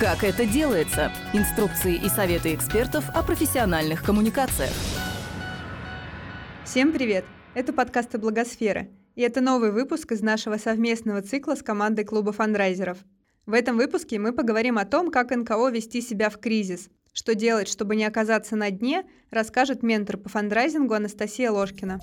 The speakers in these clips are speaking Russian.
Как это делается? Инструкции и советы экспертов о профессиональных коммуникациях. Всем привет! Это подкасты «Благосферы», и это новый выпуск из нашего совместного цикла с командой клуба фандрайзеров. В этом выпуске мы поговорим о том, как НКО вести себя в кризис. Что делать, чтобы не оказаться на дне, расскажет ментор по фандрайзингу Анастасия Ложкина.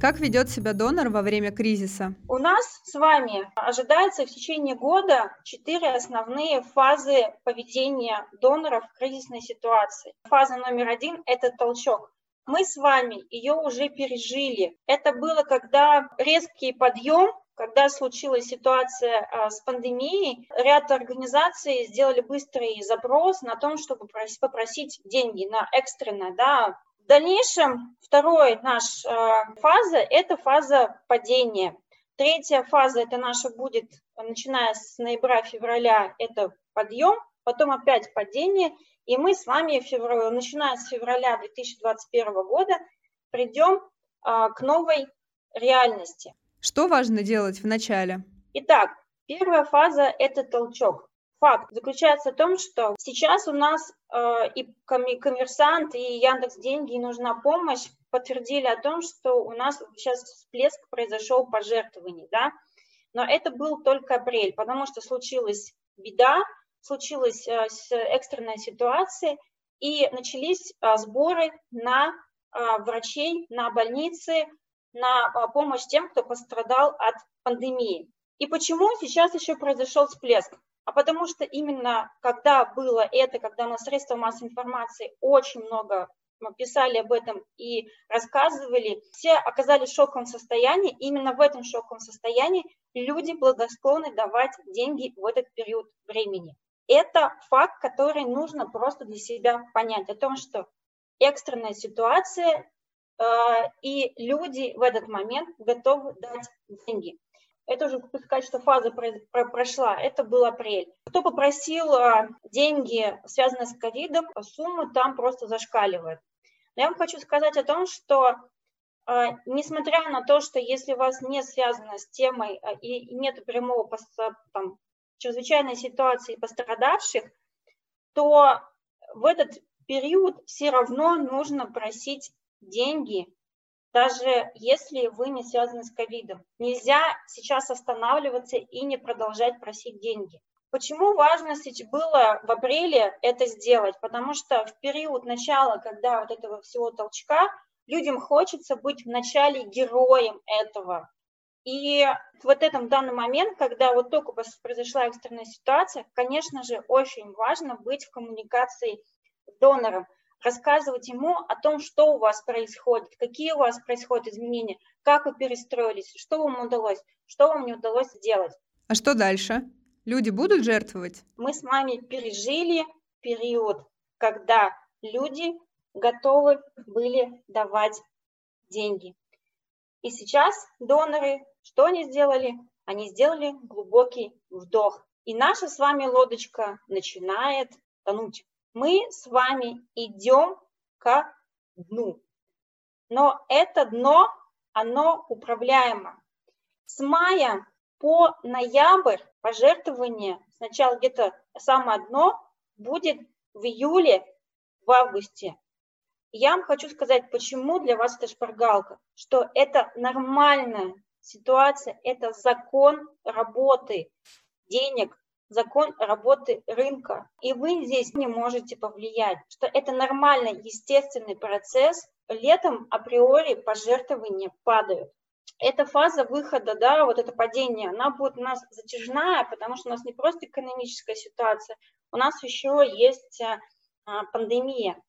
Как ведет себя донор во время кризиса? У нас с вами ожидается в течение года четыре основные фазы поведения доноров в кризисной ситуации. Фаза номер один – это толчок. Мы с вами ее уже пережили. Это было, когда резкий подъем когда случилась ситуация а, с пандемией, ряд организаций сделали быстрый запрос на том, чтобы попросить деньги на экстренное да, в дальнейшем второй наш э, фаза – это фаза падения. Третья фаза – это наша будет, начиная с ноября-февраля, это подъем, потом опять падение, и мы с вами, февраля, начиная с февраля 2021 года, придем э, к новой реальности. Что важно делать в начале? Итак, первая фаза – это толчок факт заключается в том, что сейчас у нас э, и коммерсант, и Яндекс Деньги, и нужна помощь подтвердили о том, что у нас сейчас всплеск произошел пожертвований, да, но это был только апрель, потому что случилась беда, случилась э, экстренная ситуация, и начались э, сборы на э, врачей, на больницы, на э, помощь тем, кто пострадал от пандемии. И почему сейчас еще произошел всплеск? А потому что именно когда было это, когда на средства массовой информации очень много писали об этом и рассказывали, все оказались в шоковом состоянии. Именно в этом шоковом состоянии люди благосклонны давать деньги в этот период времени. Это факт, который нужно просто для себя понять, о том, что экстренная ситуация, э, и люди в этот момент готовы дать деньги это уже сказать, что фаза прошла, это был апрель. Кто попросил а, деньги, связанные с ковидом, суммы там просто зашкаливают. Но я вам хочу сказать о том, что а, несмотря на то, что если у вас не связано с темой а, и нет прямого там, чрезвычайной ситуации пострадавших, то в этот период все равно нужно просить деньги даже если вы не связаны с ковидом. Нельзя сейчас останавливаться и не продолжать просить деньги. Почему важно было в апреле это сделать? Потому что в период начала, когда вот этого всего толчка, людям хочется быть в начале героем этого. И вот этом данный момент, когда вот только произошла экстренная ситуация, конечно же, очень важно быть в коммуникации с донором рассказывать ему о том, что у вас происходит, какие у вас происходят изменения, как вы перестроились, что вам удалось, что вам не удалось сделать. А что дальше? Люди будут жертвовать? Мы с вами пережили период, когда люди готовы были давать деньги. И сейчас доноры, что они сделали? Они сделали глубокий вдох. И наша с вами лодочка начинает тонуть мы с вами идем к дну. Но это дно, оно управляемо. С мая по ноябрь пожертвование, сначала где-то самое дно, будет в июле, в августе. Я вам хочу сказать, почему для вас это шпаргалка, что это нормальная ситуация, это закон работы денег, закон работы рынка. И вы здесь не можете повлиять, что это нормальный, естественный процесс. Летом априори пожертвования падают. Эта фаза выхода, да, вот это падение, она будет у нас затяжная, потому что у нас не просто экономическая ситуация, у нас еще есть а, пандемия.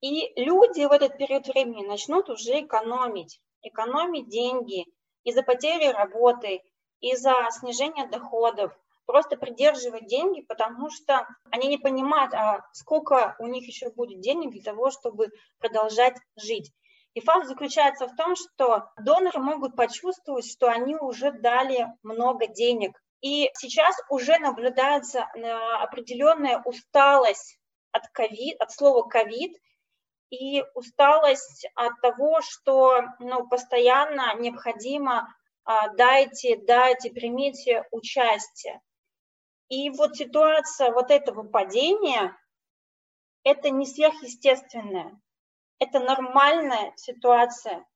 И люди в этот период времени начнут уже экономить, экономить деньги из-за потери работы, из-за снижения доходов, просто придерживать деньги, потому что они не понимают, а сколько у них еще будет денег для того, чтобы продолжать жить. И факт заключается в том, что доноры могут почувствовать, что они уже дали много денег. И сейчас уже наблюдается э, определенная усталость от, COVID, от слова ковид и усталость от того, что ну, постоянно необходимо а, дайте, дайте, примите участие. И вот ситуация вот этого падения, это не сверхъестественное, это нормальная ситуация.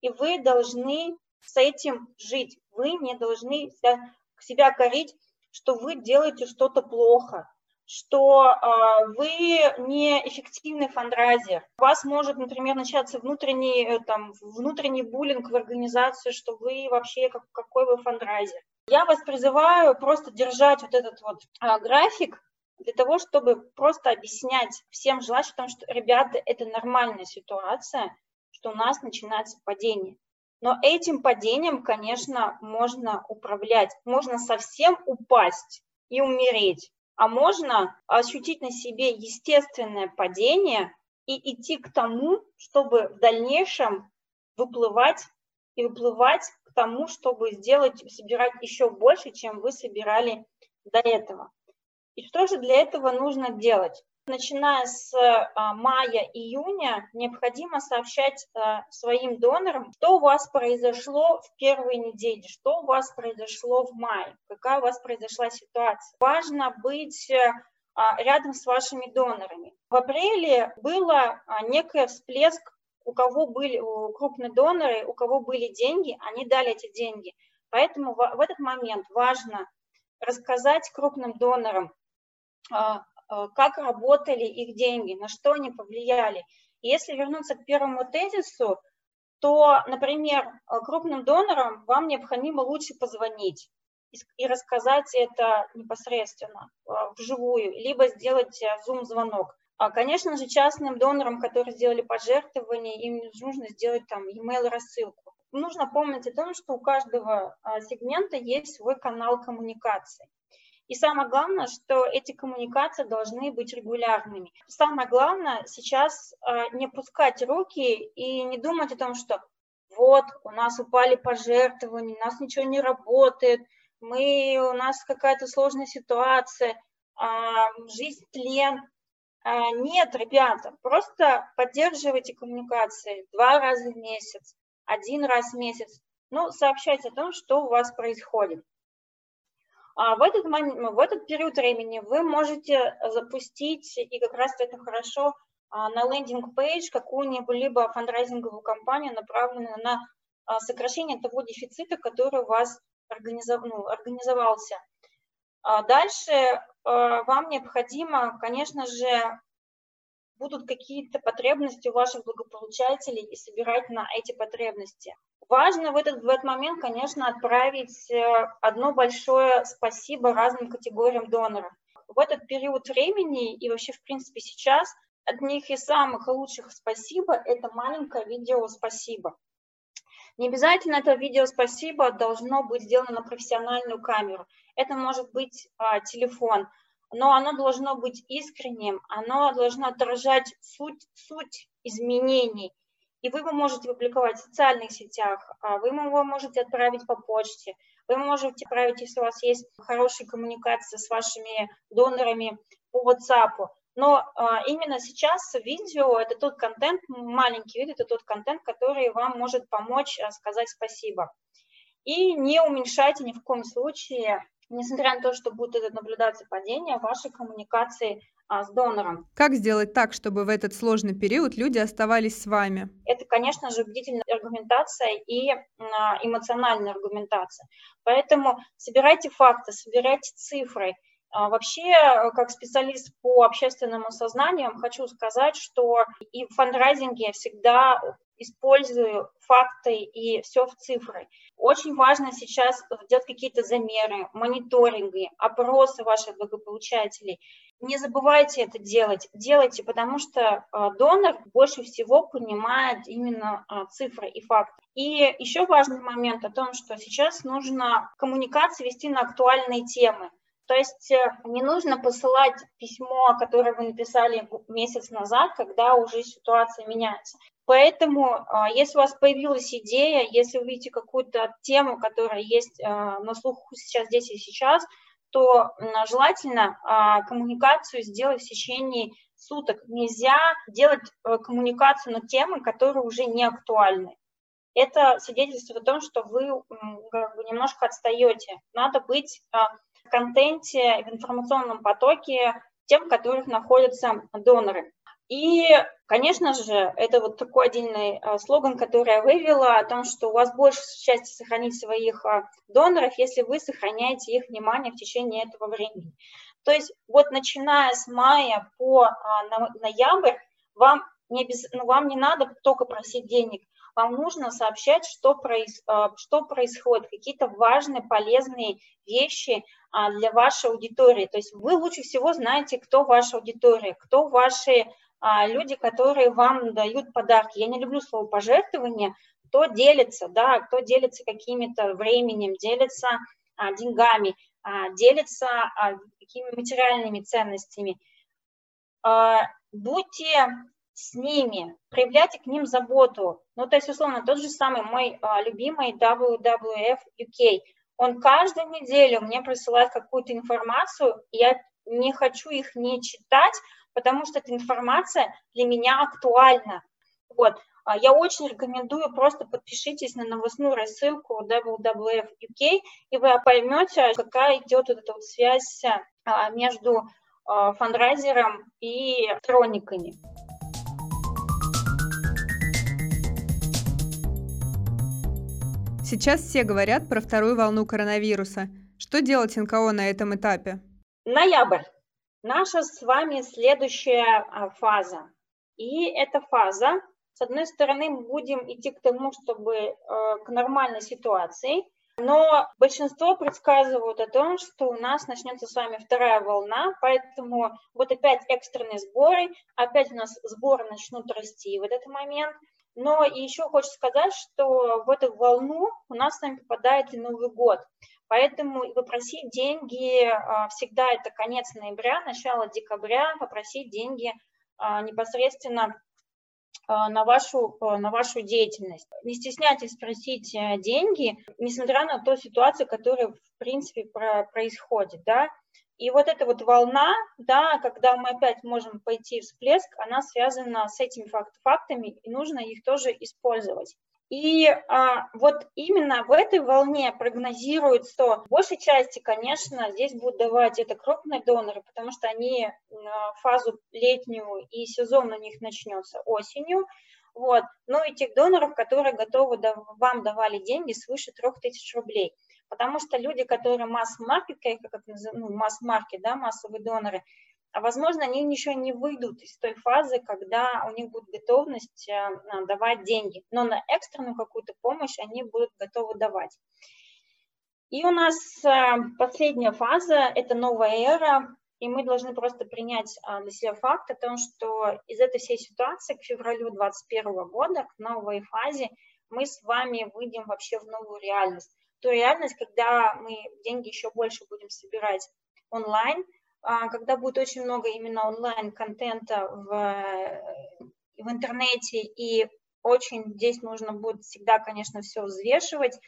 И вы должны с этим жить. Вы не должны себя, себя корить, что вы делаете что-то плохо, что э, вы неэффективный фандрайзер. У вас может, например, начаться внутренний, э, там, внутренний буллинг в организации, что вы вообще как, какой вы фандрайзер. Я вас призываю просто держать вот этот вот э, график для того, чтобы просто объяснять всем желающим, что, ребята, это нормальная ситуация, что у нас начинается падение. Но этим падением, конечно, можно управлять. Можно совсем упасть и умереть а можно ощутить на себе естественное падение и идти к тому, чтобы в дальнейшем выплывать и выплывать тому, чтобы сделать, собирать еще больше, чем вы собирали до этого. И что же для этого нужно делать? Начиная с а, мая-июня необходимо сообщать а, своим донорам, что у вас произошло в первой неделе, что у вас произошло в мае, какая у вас произошла ситуация. Важно быть а, рядом с вашими донорами. В апреле было некий всплеск, у кого были крупные доноры, у кого были деньги, они дали эти деньги. Поэтому в этот момент важно рассказать крупным донорам, Э, как работали их деньги, на что они повлияли. И если вернуться к первому тезису, то, например, э, крупным донорам вам необходимо лучше позвонить и рассказать это непосредственно, э, вживую, либо сделать зум-звонок. А, конечно же, частным донорам, которые сделали пожертвование, им нужно сделать там e-mail рассылку. Нужно помнить о том, что у каждого сегмента есть свой канал коммуникации. И самое главное, что эти коммуникации должны быть регулярными. Самое главное сейчас э, не пускать руки и не думать о том, что вот, у нас упали пожертвования, у нас ничего не работает, мы, у нас какая-то сложная ситуация, а, жизнь тлен. А, нет, ребята, просто поддерживайте коммуникации два раза в месяц, один раз в месяц. Ну, сообщайте о том, что у вас происходит. А в этот, момент, в этот период времени вы можете запустить, и как раз это хорошо, а, на лендинг-пейдж какую-нибудь либо фандрайзинговую кампанию, направленную на а, сокращение того дефицита, который у вас организов, ну, организовался. Дальше вам необходимо, конечно же, будут какие-то потребности у ваших благополучателей и собирать на эти потребности. Важно в этот, в этот момент, конечно, отправить э, одно большое спасибо разным категориям доноров. В этот период времени и вообще, в принципе, сейчас одних из самых лучших спасибо – это маленькое видео «Спасибо». Не обязательно это видео «Спасибо» должно быть сделано на профессиональную камеру. Это может быть а, телефон, но оно должно быть искренним, оно должно отражать суть, суть изменений. И вы его можете публиковать в социальных сетях, а вы его можете отправить по почте, вы можете отправить, если у вас есть хорошая коммуникация с вашими донорами по WhatsApp. Но а, именно сейчас видео – это тот контент, маленький вид – это тот контент, который вам может помочь а, сказать спасибо. И не уменьшайте ни в коем случае несмотря на то, что будет это наблюдаться падение вашей коммуникации а, с донором. Как сделать так, чтобы в этот сложный период люди оставались с вами? Это, конечно же, убедительная аргументация и эмоциональная аргументация. Поэтому собирайте факты, собирайте цифры. А, вообще, как специалист по общественному сознанию, хочу сказать, что и в фандрайзинге всегда использую факты и все в цифры. Очень важно сейчас делать какие-то замеры, мониторинги, опросы ваших благополучателей. Не забывайте это делать, делайте, потому что а, донор больше всего понимает именно а, цифры и факты. И еще важный момент о том, что сейчас нужно коммуникации вести на актуальные темы. То есть э, не нужно посылать письмо, которое вы написали месяц назад, когда уже ситуация меняется. Поэтому, а, если у вас появилась идея, если вы видите какую-то тему, которая есть а, на слуху сейчас, здесь и сейчас, то желательно а, коммуникацию сделать в течение суток. Нельзя делать э, коммуникацию на темы, которые уже не актуальны. это свидетельствует о том, что вы как бы немножко отстаете. Надо быть в контенте, в информационном потоке тем, в которых находятся доноры. И, конечно же, это вот такой отдельный а, слоган, который я вывела, о том, что у вас больше счастья сохранить своих а, доноров, если вы сохраняете их внимание в течение этого времени. То есть вот начиная с мая по а, ноябрь, вам не, без, ну, вам не надо только просить денег, вам нужно сообщать, что, проис, что происходит, какие-то важные, полезные вещи для вашей аудитории. То есть вы лучше всего знаете, кто ваша аудитория, кто ваши а, люди, которые вам дают подарки. Я не люблю слово пожертвование, кто делится, да, кто делится какими-то временем, делится а, деньгами, а, делится а, какими материальными ценностями. А, будьте с ними, проявляйте к ним заботу. Ну, то есть, условно, тот же самый мой а, любимый WWF UK, он каждую неделю мне присылает какую-то информацию, и я не хочу их не читать, потому что эта информация для меня актуальна. Вот. А я очень рекомендую, просто подпишитесь на новостную рассылку WWF UK, и вы поймете, какая идет вот эта вот связь а, между а, фандрайзером и сторонниками. Сейчас все говорят про вторую волну коронавируса. Что делать НКО на этом этапе? Ноябрь. Наша с вами следующая а, фаза. И эта фаза, с одной стороны, мы будем идти к тому, чтобы э, к нормальной ситуации, но большинство предсказывают о том, что у нас начнется с вами вторая волна, поэтому вот опять экстренные сборы, опять у нас сборы начнут расти в этот момент. Но еще хочу сказать, что в эту волну у нас с вами попадает и Новый год. Поэтому попросить деньги а, всегда это конец ноября, начало декабря, попросить деньги а, непосредственно а, на вашу, на вашу деятельность. Не стесняйтесь спросить э, деньги, несмотря на ту ситуацию, которая в принципе происходит, да. И вот эта вот волна, да, когда мы опять можем пойти всплеск, она связана с этими факт фактами, и нужно их тоже использовать. И а, вот именно в этой волне прогнозируют, что в большей части, конечно, здесь будут давать это крупные доноры, потому что они а, фазу летнюю и сезон у них начнется осенью. Вот. Ну и тех доноров, которые готовы вам давали деньги свыше 3000 рублей. Потому что люди, которые масс-маркет, как ну, масс-маркет, да, массовые доноры, а возможно, они еще не выйдут из той фазы, когда у них будет готовность э, давать деньги, но на экстренную какую-то помощь они будут готовы давать. И у нас э, последняя фаза – это новая эра, и мы должны просто принять э, для себя факт о том, что из этой всей ситуации к февралю 2021 года, к новой фазе, мы с вами выйдем вообще в новую реальность. Ту реальность, когда мы деньги еще больше будем собирать онлайн, а, когда будет очень много именно онлайн-контента в, в интернете, и очень здесь нужно будет всегда, конечно, все взвешивать.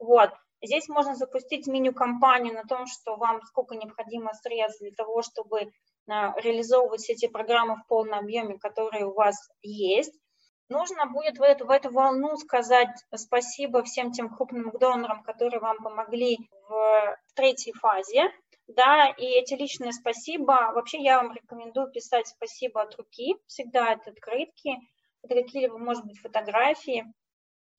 Вот. Здесь можно запустить меню-компанию на том, что вам сколько необходимо средств для того, чтобы а, реализовывать все эти программы в полном объеме, которые у вас есть. Нужно будет в эту, в эту волну сказать спасибо всем тем крупным донорам, которые вам помогли в третьей фазе да, и эти личные спасибо, вообще я вам рекомендую писать спасибо от руки, всегда это открытки, это какие-либо, может быть, фотографии,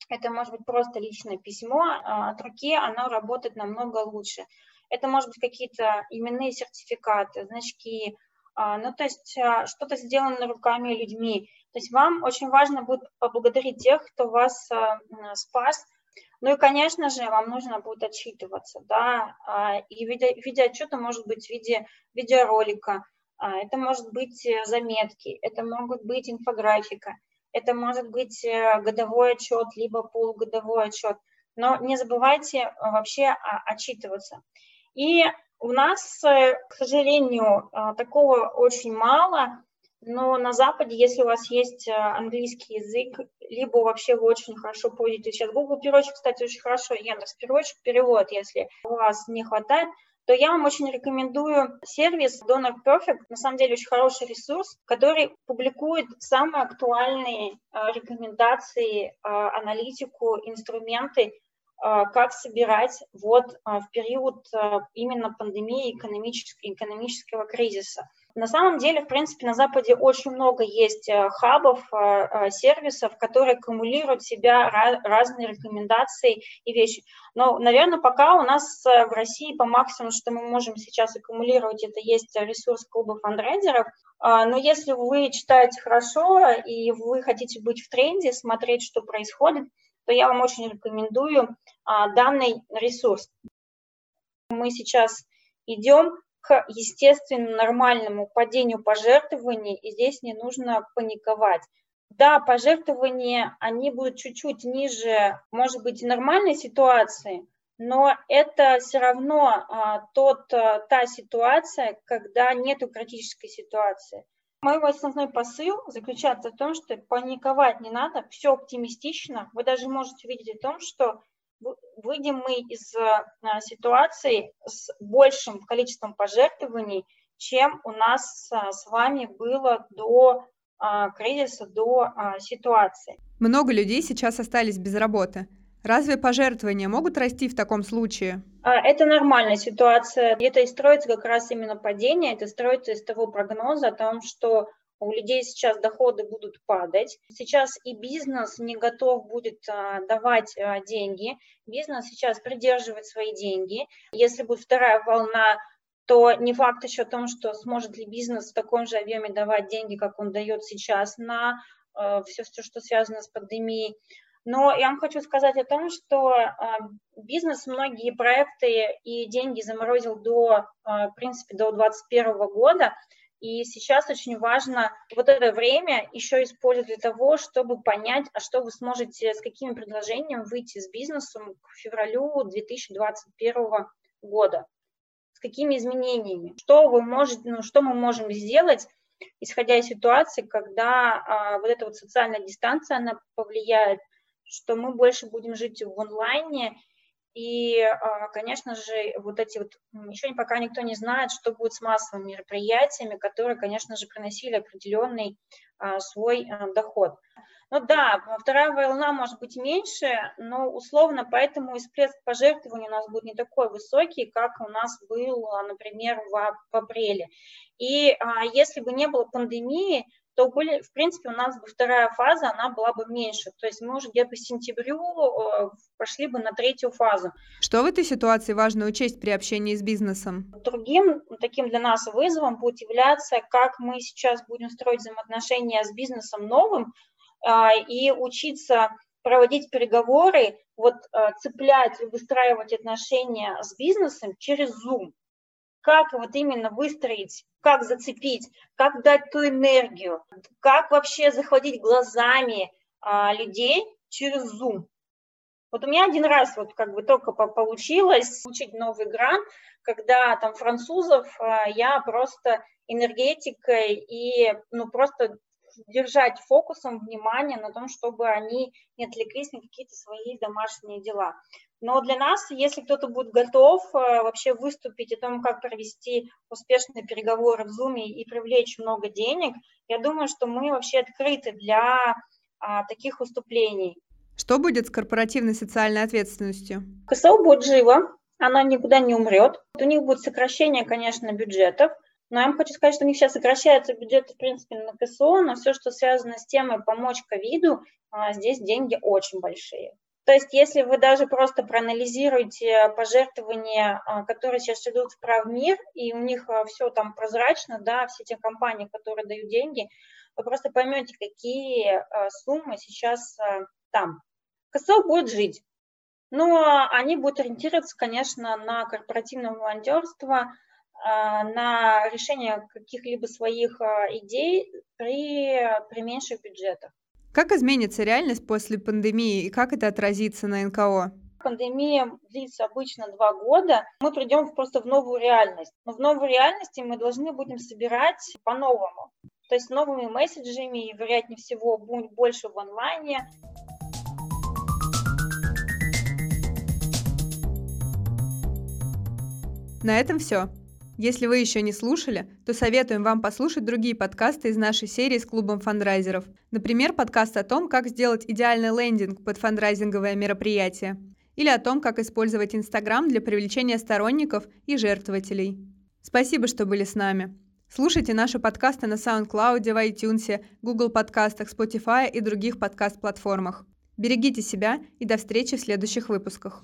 это может быть просто личное письмо, а от руки оно работает намного лучше. Это может быть какие-то именные сертификаты, значки, а, ну, то есть а, что-то сделано руками людьми. То есть вам очень важно будет поблагодарить тех, кто вас спас, ну и, конечно же, вам нужно будет отчитываться, да, а, и видео, видеоотчеты может быть в виде видеоролика, а, это может быть э, заметки, это могут быть инфографика, это может быть э, годовой отчет, либо полугодовой отчет, но не забывайте э, вообще отчитываться. И у нас, к сожалению, такого очень мало, но на Западе, если у вас есть э, английский язык, либо вообще вы очень хорошо пользуетесь сейчас Google переводчик, кстати, очень хорошо, Яндекс переводчик, перевод, если у вас не хватает, то я вам очень рекомендую сервис Donor Perfect. На самом деле очень хороший ресурс, который публикует самые актуальные э, рекомендации, э, аналитику, инструменты, как собирать вот в период именно пандемии экономического кризиса. На самом деле, в принципе, на Западе очень много есть э, хабов, э, э, сервисов, которые аккумулируют в себя разные рекомендации и вещи. Но, наверное, пока у нас в России по максимуму, что мы можем сейчас аккумулировать, это есть ресурс клуба фандрайзеров. А, но если вы читаете хорошо и вы хотите быть в тренде, смотреть, что происходит, то я вам очень рекомендую а, данный ресурс. Мы сейчас идем к естественному нормальному падению пожертвований, и здесь не нужно паниковать. Да, пожертвования, они будут чуть-чуть ниже, может быть, нормальной ситуации, но это все равно а, тот, а, та ситуация, когда нет критической ситуации. Мой основной посыл заключается в том, что паниковать не надо, все оптимистично. Вы даже можете увидеть о том, что выйдем мы из э, ситуации с большим количеством пожертвований, чем у нас э, с вами было до э, кризиса, до ситуации. Много людей сейчас остались без работы. Разве пожертвования могут расти в таком случае? Это нормальная ситуация. Это и строится как раз именно падение, это строится из того прогноза о том, что у людей сейчас доходы будут падать. Сейчас и бизнес не готов будет а, давать а, деньги. Бизнес сейчас придерживает свои деньги. Если будет вторая волна, то не факт еще о том, что сможет ли бизнес в таком же объеме давать деньги, как он дает сейчас на все, все, что связано с пандемией. Но я вам хочу сказать о том, что бизнес многие проекты и деньги заморозил до, в принципе, до 2021 года. И сейчас очень важно вот это время еще использовать для того, чтобы понять, а что вы сможете, с какими предложениями выйти с бизнесом к февралю 2021 года, с какими изменениями, что вы можете, ну, что мы можем сделать, исходя из ситуации, когда а, вот эта вот социальная дистанция, она повлияет, что мы больше будем жить в онлайне, и, а, конечно же, вот эти вот, еще пока никто не знает, что будет с массовыми мероприятиями, которые, конечно же, приносили определенный а, свой а, доход. Ну да, вторая волна может быть меньше, но условно поэтому и всплеск пожертвований у нас будет не такой высокий, как у нас был, например, в, апреле. И а, если бы не было пандемии, то, были, в принципе, у нас бы вторая фаза, она была бы меньше. То есть мы уже где-то по сентябрю э, пошли бы на третью фазу. Что в этой ситуации важно учесть при общении с бизнесом? Другим таким для нас вызовом будет являться, как мы сейчас будем строить взаимоотношения с бизнесом новым а, и учиться проводить переговоры, вот э, цеплять и выстраивать отношения с бизнесом через Zoom как вот именно выстроить, как зацепить, как дать ту энергию, как вообще захватить глазами а, людей через Zoom. Вот у меня один раз вот как бы только получилось получить новый грант, когда там французов а, я просто энергетикой и ну просто держать фокусом внимание на том, чтобы они не отвлеклись на какие-то свои домашние дела. Но для нас, если кто-то будет готов э, вообще выступить о том, как провести успешные переговоры в Zoom и привлечь много денег, я думаю, что мы вообще открыты для а, таких выступлений. Что будет с корпоративной социальной ответственностью? КСО будет живо, она никуда не умрет. У них будет сокращение, конечно, бюджетов, но я вам хочу сказать, что у них сейчас сокращается бюджет, в принципе, на КСО, но все, что связано с темой помочь ковиду, а, здесь деньги очень большие. То есть, если вы даже просто проанализируете пожертвования, а, которые сейчас идут в правмир, и у них а, все там прозрачно, да, все те компании, которые дают деньги, вы просто поймете, какие суммы сейчас там. КСО будет жить, но они будут ориентироваться, конечно, на корпоративное волонтерство, а, на решение каких-либо своих а, идей при, при меньших бюджетах. Как изменится реальность после пандемии и как это отразится на НКО? Пандемия длится обычно два года. Мы придем просто в новую реальность. Но в новой реальности мы должны будем собирать по-новому. То есть новыми месседжами, и, вероятнее всего, будет больше в онлайне. На этом все. Если вы еще не слушали, то советуем вам послушать другие подкасты из нашей серии с клубом фандрайзеров. Например, подкаст о том, как сделать идеальный лендинг под фандрайзинговое мероприятие. Или о том, как использовать Инстаграм для привлечения сторонников и жертвователей. Спасибо, что были с нами. Слушайте наши подкасты на SoundCloud, в iTunes, Google подкастах, Spotify и других подкаст-платформах. Берегите себя и до встречи в следующих выпусках.